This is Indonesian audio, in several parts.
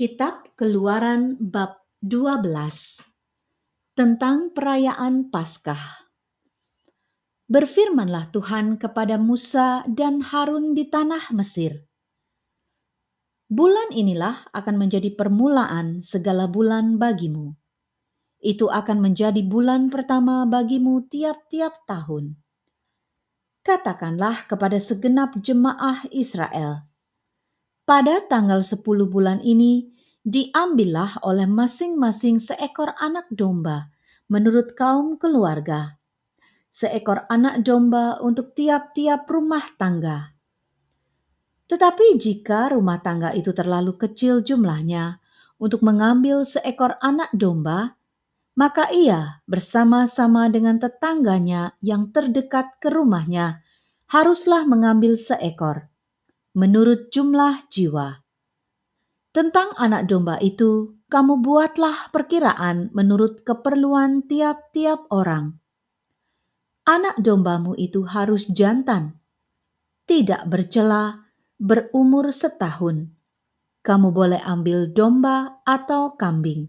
Kitab Keluaran bab 12 tentang perayaan Paskah. Berfirmanlah Tuhan kepada Musa dan Harun di tanah Mesir. Bulan inilah akan menjadi permulaan segala bulan bagimu. Itu akan menjadi bulan pertama bagimu tiap-tiap tahun. Katakanlah kepada segenap jemaah Israel, pada tanggal 10 bulan ini diambillah oleh masing-masing seekor anak domba menurut kaum keluarga. Seekor anak domba untuk tiap-tiap rumah tangga. Tetapi jika rumah tangga itu terlalu kecil jumlahnya untuk mengambil seekor anak domba, maka ia bersama-sama dengan tetangganya yang terdekat ke rumahnya haruslah mengambil seekor menurut jumlah jiwa. Tentang anak domba itu, kamu buatlah perkiraan menurut keperluan tiap-tiap orang. Anak dombamu itu harus jantan, tidak bercela, berumur setahun. Kamu boleh ambil domba atau kambing.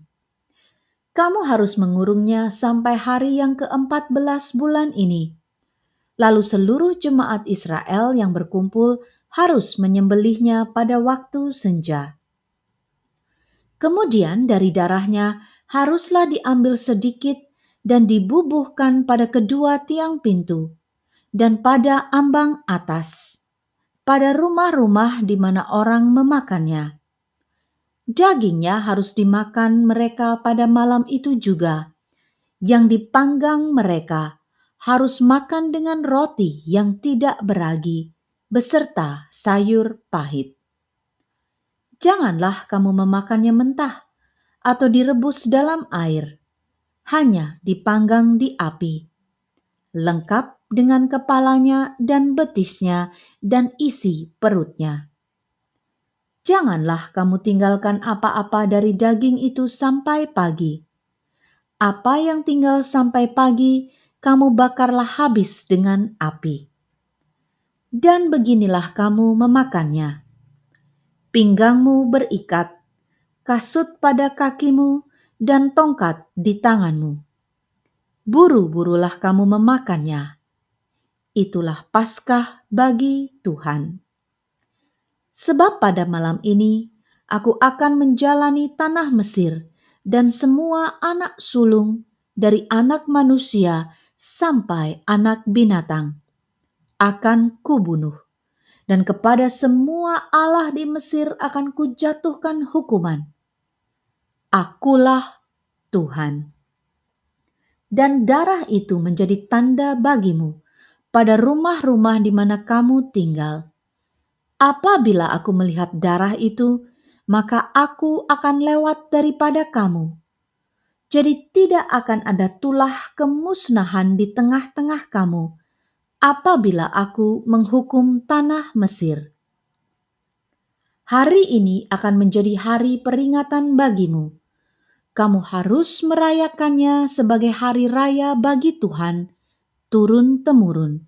Kamu harus mengurungnya sampai hari yang ke-14 bulan ini. Lalu seluruh jemaat Israel yang berkumpul harus menyembelihnya pada waktu senja. Kemudian dari darahnya haruslah diambil sedikit dan dibubuhkan pada kedua tiang pintu dan pada ambang atas, pada rumah-rumah di mana orang memakannya. Dagingnya harus dimakan mereka pada malam itu juga. Yang dipanggang mereka harus makan dengan roti yang tidak beragi beserta sayur pahit. Janganlah kamu memakannya mentah atau direbus dalam air, hanya dipanggang di api, lengkap dengan kepalanya dan betisnya dan isi perutnya. Janganlah kamu tinggalkan apa-apa dari daging itu sampai pagi. Apa yang tinggal sampai pagi, kamu bakarlah habis dengan api dan beginilah kamu memakannya. Pinggangmu berikat, kasut pada kakimu, dan tongkat di tanganmu. Buru-burulah kamu memakannya. Itulah Paskah bagi Tuhan. Sebab pada malam ini aku akan menjalani tanah Mesir dan semua anak sulung dari anak manusia sampai anak binatang akan kubunuh, dan kepada semua Allah di Mesir akan kujatuhkan hukuman. Akulah Tuhan. Dan darah itu menjadi tanda bagimu pada rumah-rumah di mana kamu tinggal. Apabila aku melihat darah itu, maka aku akan lewat daripada kamu. Jadi tidak akan ada tulah kemusnahan di tengah-tengah kamu, apabila aku menghukum tanah Mesir. Hari ini akan menjadi hari peringatan bagimu. Kamu harus merayakannya sebagai hari raya bagi Tuhan, turun-temurun.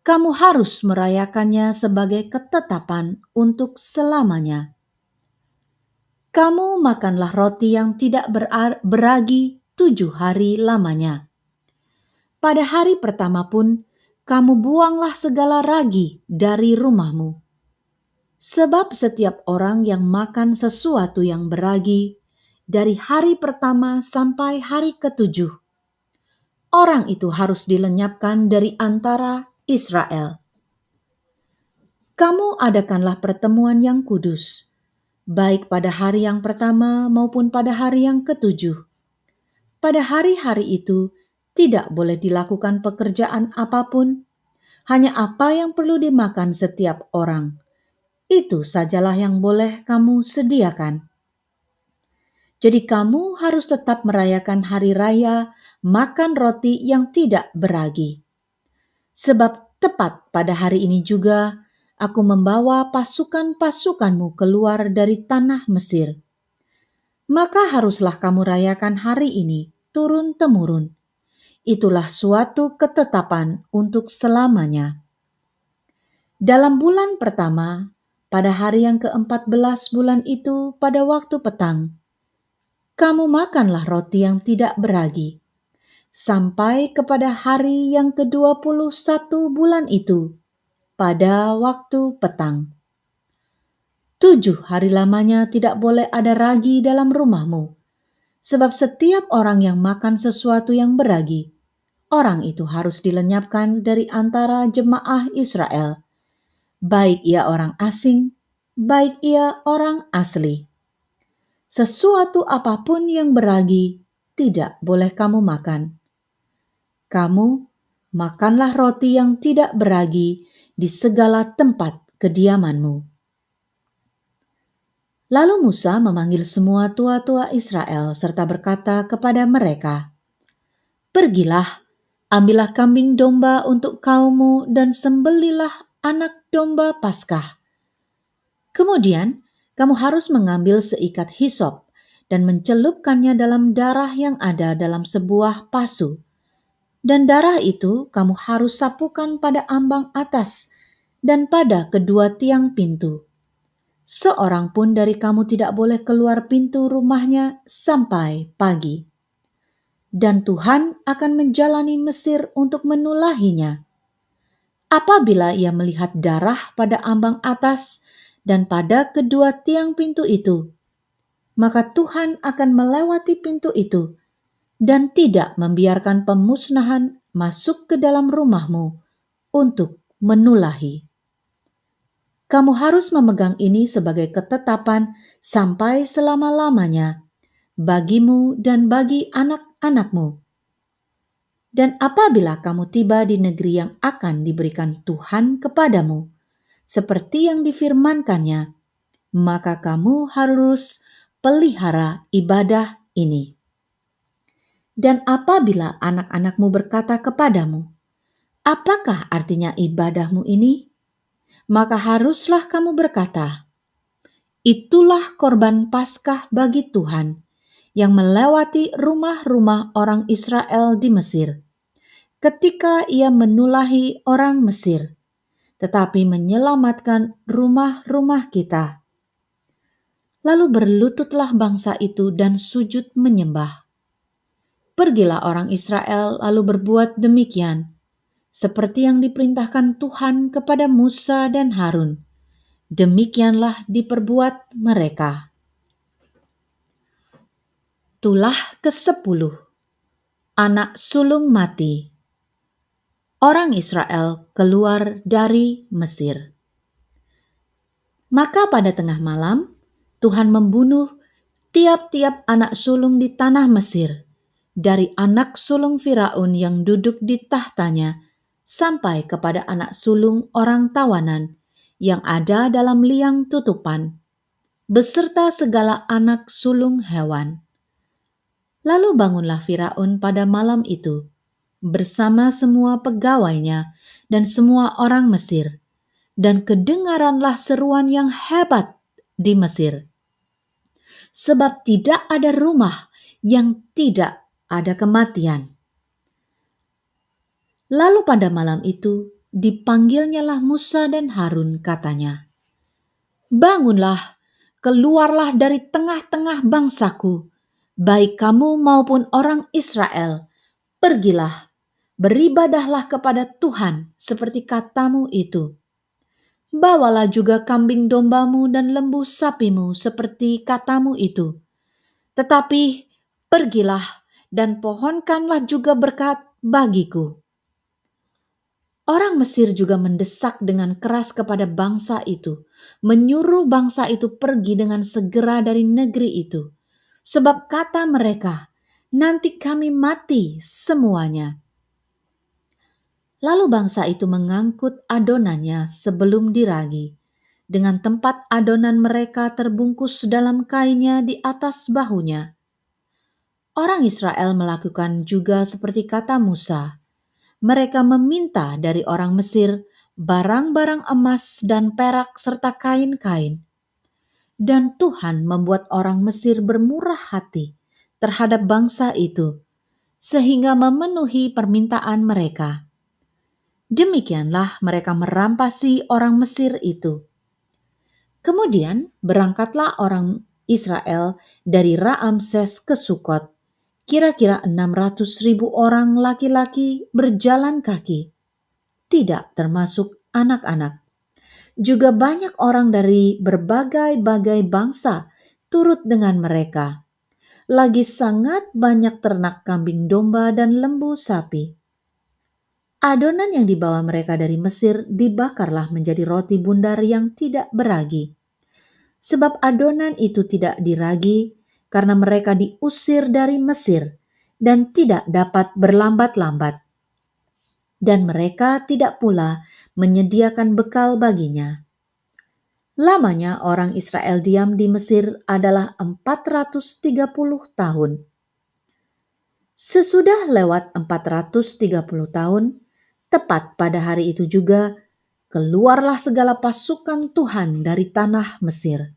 Kamu harus merayakannya sebagai ketetapan untuk selamanya. Kamu makanlah roti yang tidak beragi tujuh hari lamanya. Pada hari pertama pun, kamu buanglah segala ragi dari rumahmu. Sebab setiap orang yang makan sesuatu yang beragi dari hari pertama sampai hari ketujuh, orang itu harus dilenyapkan dari antara Israel. Kamu adakanlah pertemuan yang kudus, baik pada hari yang pertama maupun pada hari yang ketujuh. Pada hari-hari itu, tidak boleh dilakukan pekerjaan apa pun, hanya apa yang perlu dimakan setiap orang. Itu sajalah yang boleh kamu sediakan. Jadi, kamu harus tetap merayakan hari raya makan roti yang tidak beragi, sebab tepat pada hari ini juga aku membawa pasukan-pasukanmu keluar dari tanah Mesir. Maka haruslah kamu rayakan hari ini turun-temurun itulah suatu ketetapan untuk selamanya. Dalam bulan pertama, pada hari yang ke-14 bulan itu pada waktu petang, kamu makanlah roti yang tidak beragi, sampai kepada hari yang ke-21 bulan itu, pada waktu petang. Tujuh hari lamanya tidak boleh ada ragi dalam rumahmu, sebab setiap orang yang makan sesuatu yang beragi, orang itu harus dilenyapkan dari antara jemaah Israel baik ia orang asing, baik ia orang asli. Sesuatu apa pun yang beragi tidak boleh kamu makan. Kamu makanlah roti yang tidak beragi di segala tempat kediamanmu. Lalu Musa memanggil semua tua-tua Israel serta berkata kepada mereka, Pergilah, ambillah kambing domba untuk kaummu dan sembelilah anak domba Paskah. Kemudian, kamu harus mengambil seikat hisop dan mencelupkannya dalam darah yang ada dalam sebuah pasu. Dan darah itu kamu harus sapukan pada ambang atas dan pada kedua tiang pintu. Seorang pun dari kamu tidak boleh keluar pintu rumahnya sampai pagi. Dan Tuhan akan menjalani Mesir untuk menulahinya apabila ia melihat darah pada ambang atas dan pada kedua tiang pintu itu, maka Tuhan akan melewati pintu itu dan tidak membiarkan pemusnahan masuk ke dalam rumahmu untuk menulahi. Kamu harus memegang ini sebagai ketetapan sampai selama-lamanya bagimu dan bagi anak-anakmu dan apabila kamu tiba di negeri yang akan diberikan Tuhan kepadamu, seperti yang difirmankannya, maka kamu harus pelihara ibadah ini. Dan apabila anak-anakmu berkata kepadamu, "Apakah artinya ibadahmu ini?" Maka haruslah kamu berkata, "Itulah korban Paskah bagi Tuhan." yang melewati rumah-rumah orang Israel di Mesir ketika ia menulahi orang Mesir, tetapi menyelamatkan rumah-rumah kita. Lalu berlututlah bangsa itu dan sujud menyembah. Pergilah orang Israel lalu berbuat demikian, seperti yang diperintahkan Tuhan kepada Musa dan Harun. Demikianlah diperbuat mereka. Tulah ke-10 Anak sulung mati Orang Israel keluar dari Mesir. Maka pada tengah malam, Tuhan membunuh tiap-tiap anak sulung di tanah Mesir, dari anak sulung Firaun yang duduk di tahtanya, sampai kepada anak sulung orang tawanan yang ada dalam liang tutupan, beserta segala anak sulung hewan Lalu bangunlah Firaun pada malam itu bersama semua pegawainya dan semua orang Mesir, dan kedengaranlah seruan yang hebat di Mesir. Sebab tidak ada rumah yang tidak ada kematian. Lalu pada malam itu dipanggilnyalah Musa dan Harun katanya, Bangunlah, keluarlah dari tengah-tengah bangsaku, baik kamu maupun orang Israel, pergilah, beribadahlah kepada Tuhan seperti katamu itu. Bawalah juga kambing dombamu dan lembu sapimu seperti katamu itu. Tetapi pergilah dan pohonkanlah juga berkat bagiku. Orang Mesir juga mendesak dengan keras kepada bangsa itu, menyuruh bangsa itu pergi dengan segera dari negeri itu sebab kata mereka, "Nanti kami mati semuanya." Lalu bangsa itu mengangkut adonannya sebelum diragi, dengan tempat adonan mereka terbungkus dalam kainnya di atas bahunya. Orang Israel melakukan juga seperti kata Musa. Mereka meminta dari orang Mesir barang-barang emas dan perak serta kain-kain dan Tuhan membuat orang Mesir bermurah hati terhadap bangsa itu, sehingga memenuhi permintaan mereka. Demikianlah mereka merampasi orang Mesir itu. Kemudian berangkatlah orang Israel dari Raamses ke Sukot. Kira-kira 600 ribu orang laki-laki berjalan kaki. Tidak termasuk anak-anak. Juga banyak orang dari berbagai-bagai bangsa turut dengan mereka. Lagi sangat banyak ternak kambing domba dan lembu sapi. Adonan yang dibawa mereka dari Mesir dibakarlah menjadi roti bundar yang tidak beragi. Sebab adonan itu tidak diragi karena mereka diusir dari Mesir dan tidak dapat berlambat-lambat. Dan mereka tidak pula menyediakan bekal baginya. Lamanya orang Israel diam di Mesir adalah 430 tahun. Sesudah lewat 430 tahun, Tepat pada hari itu juga, keluarlah segala pasukan Tuhan dari tanah Mesir.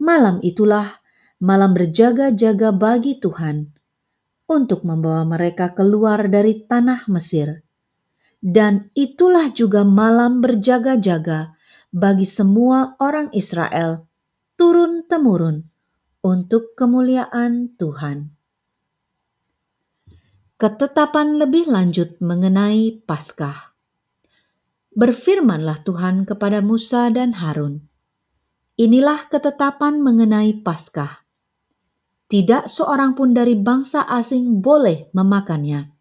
Malam itulah malam berjaga-jaga bagi Tuhan untuk membawa mereka keluar dari tanah Mesir. Dan itulah juga malam berjaga-jaga bagi semua orang Israel turun-temurun untuk kemuliaan Tuhan ketetapan lebih lanjut mengenai Paskah. Berfirmanlah Tuhan kepada Musa dan Harun, Inilah ketetapan mengenai Paskah. Tidak seorang pun dari bangsa asing boleh memakannya.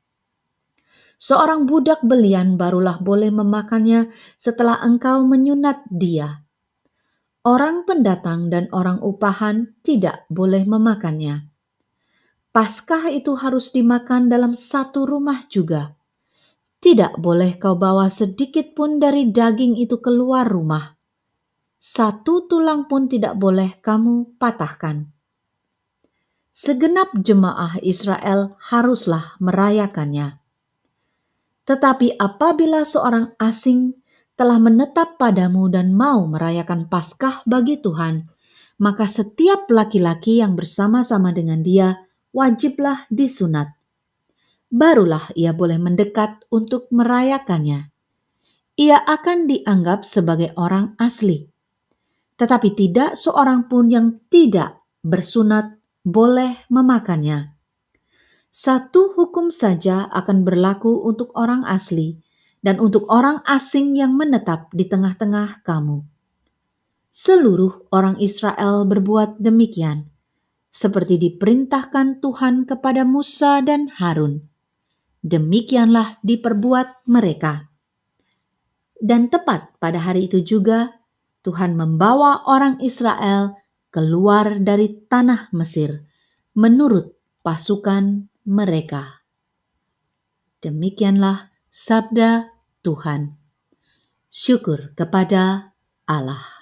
Seorang budak belian barulah boleh memakannya setelah engkau menyunat dia. Orang pendatang dan orang upahan tidak boleh memakannya Paskah itu harus dimakan dalam satu rumah juga. Tidak boleh kau bawa sedikit pun dari daging itu keluar rumah. Satu tulang pun tidak boleh kamu patahkan. Segenap jemaah Israel haruslah merayakannya. Tetapi apabila seorang asing telah menetap padamu dan mau merayakan Paskah bagi Tuhan, maka setiap laki-laki yang bersama-sama dengan dia wajiblah disunat. Barulah ia boleh mendekat untuk merayakannya. Ia akan dianggap sebagai orang asli. Tetapi tidak seorang pun yang tidak bersunat boleh memakannya. Satu hukum saja akan berlaku untuk orang asli dan untuk orang asing yang menetap di tengah-tengah kamu. Seluruh orang Israel berbuat demikian seperti diperintahkan Tuhan kepada Musa dan Harun. Demikianlah diperbuat mereka. Dan tepat pada hari itu juga, Tuhan membawa orang Israel keluar dari tanah Mesir menurut pasukan mereka. Demikianlah sabda Tuhan. Syukur kepada Allah.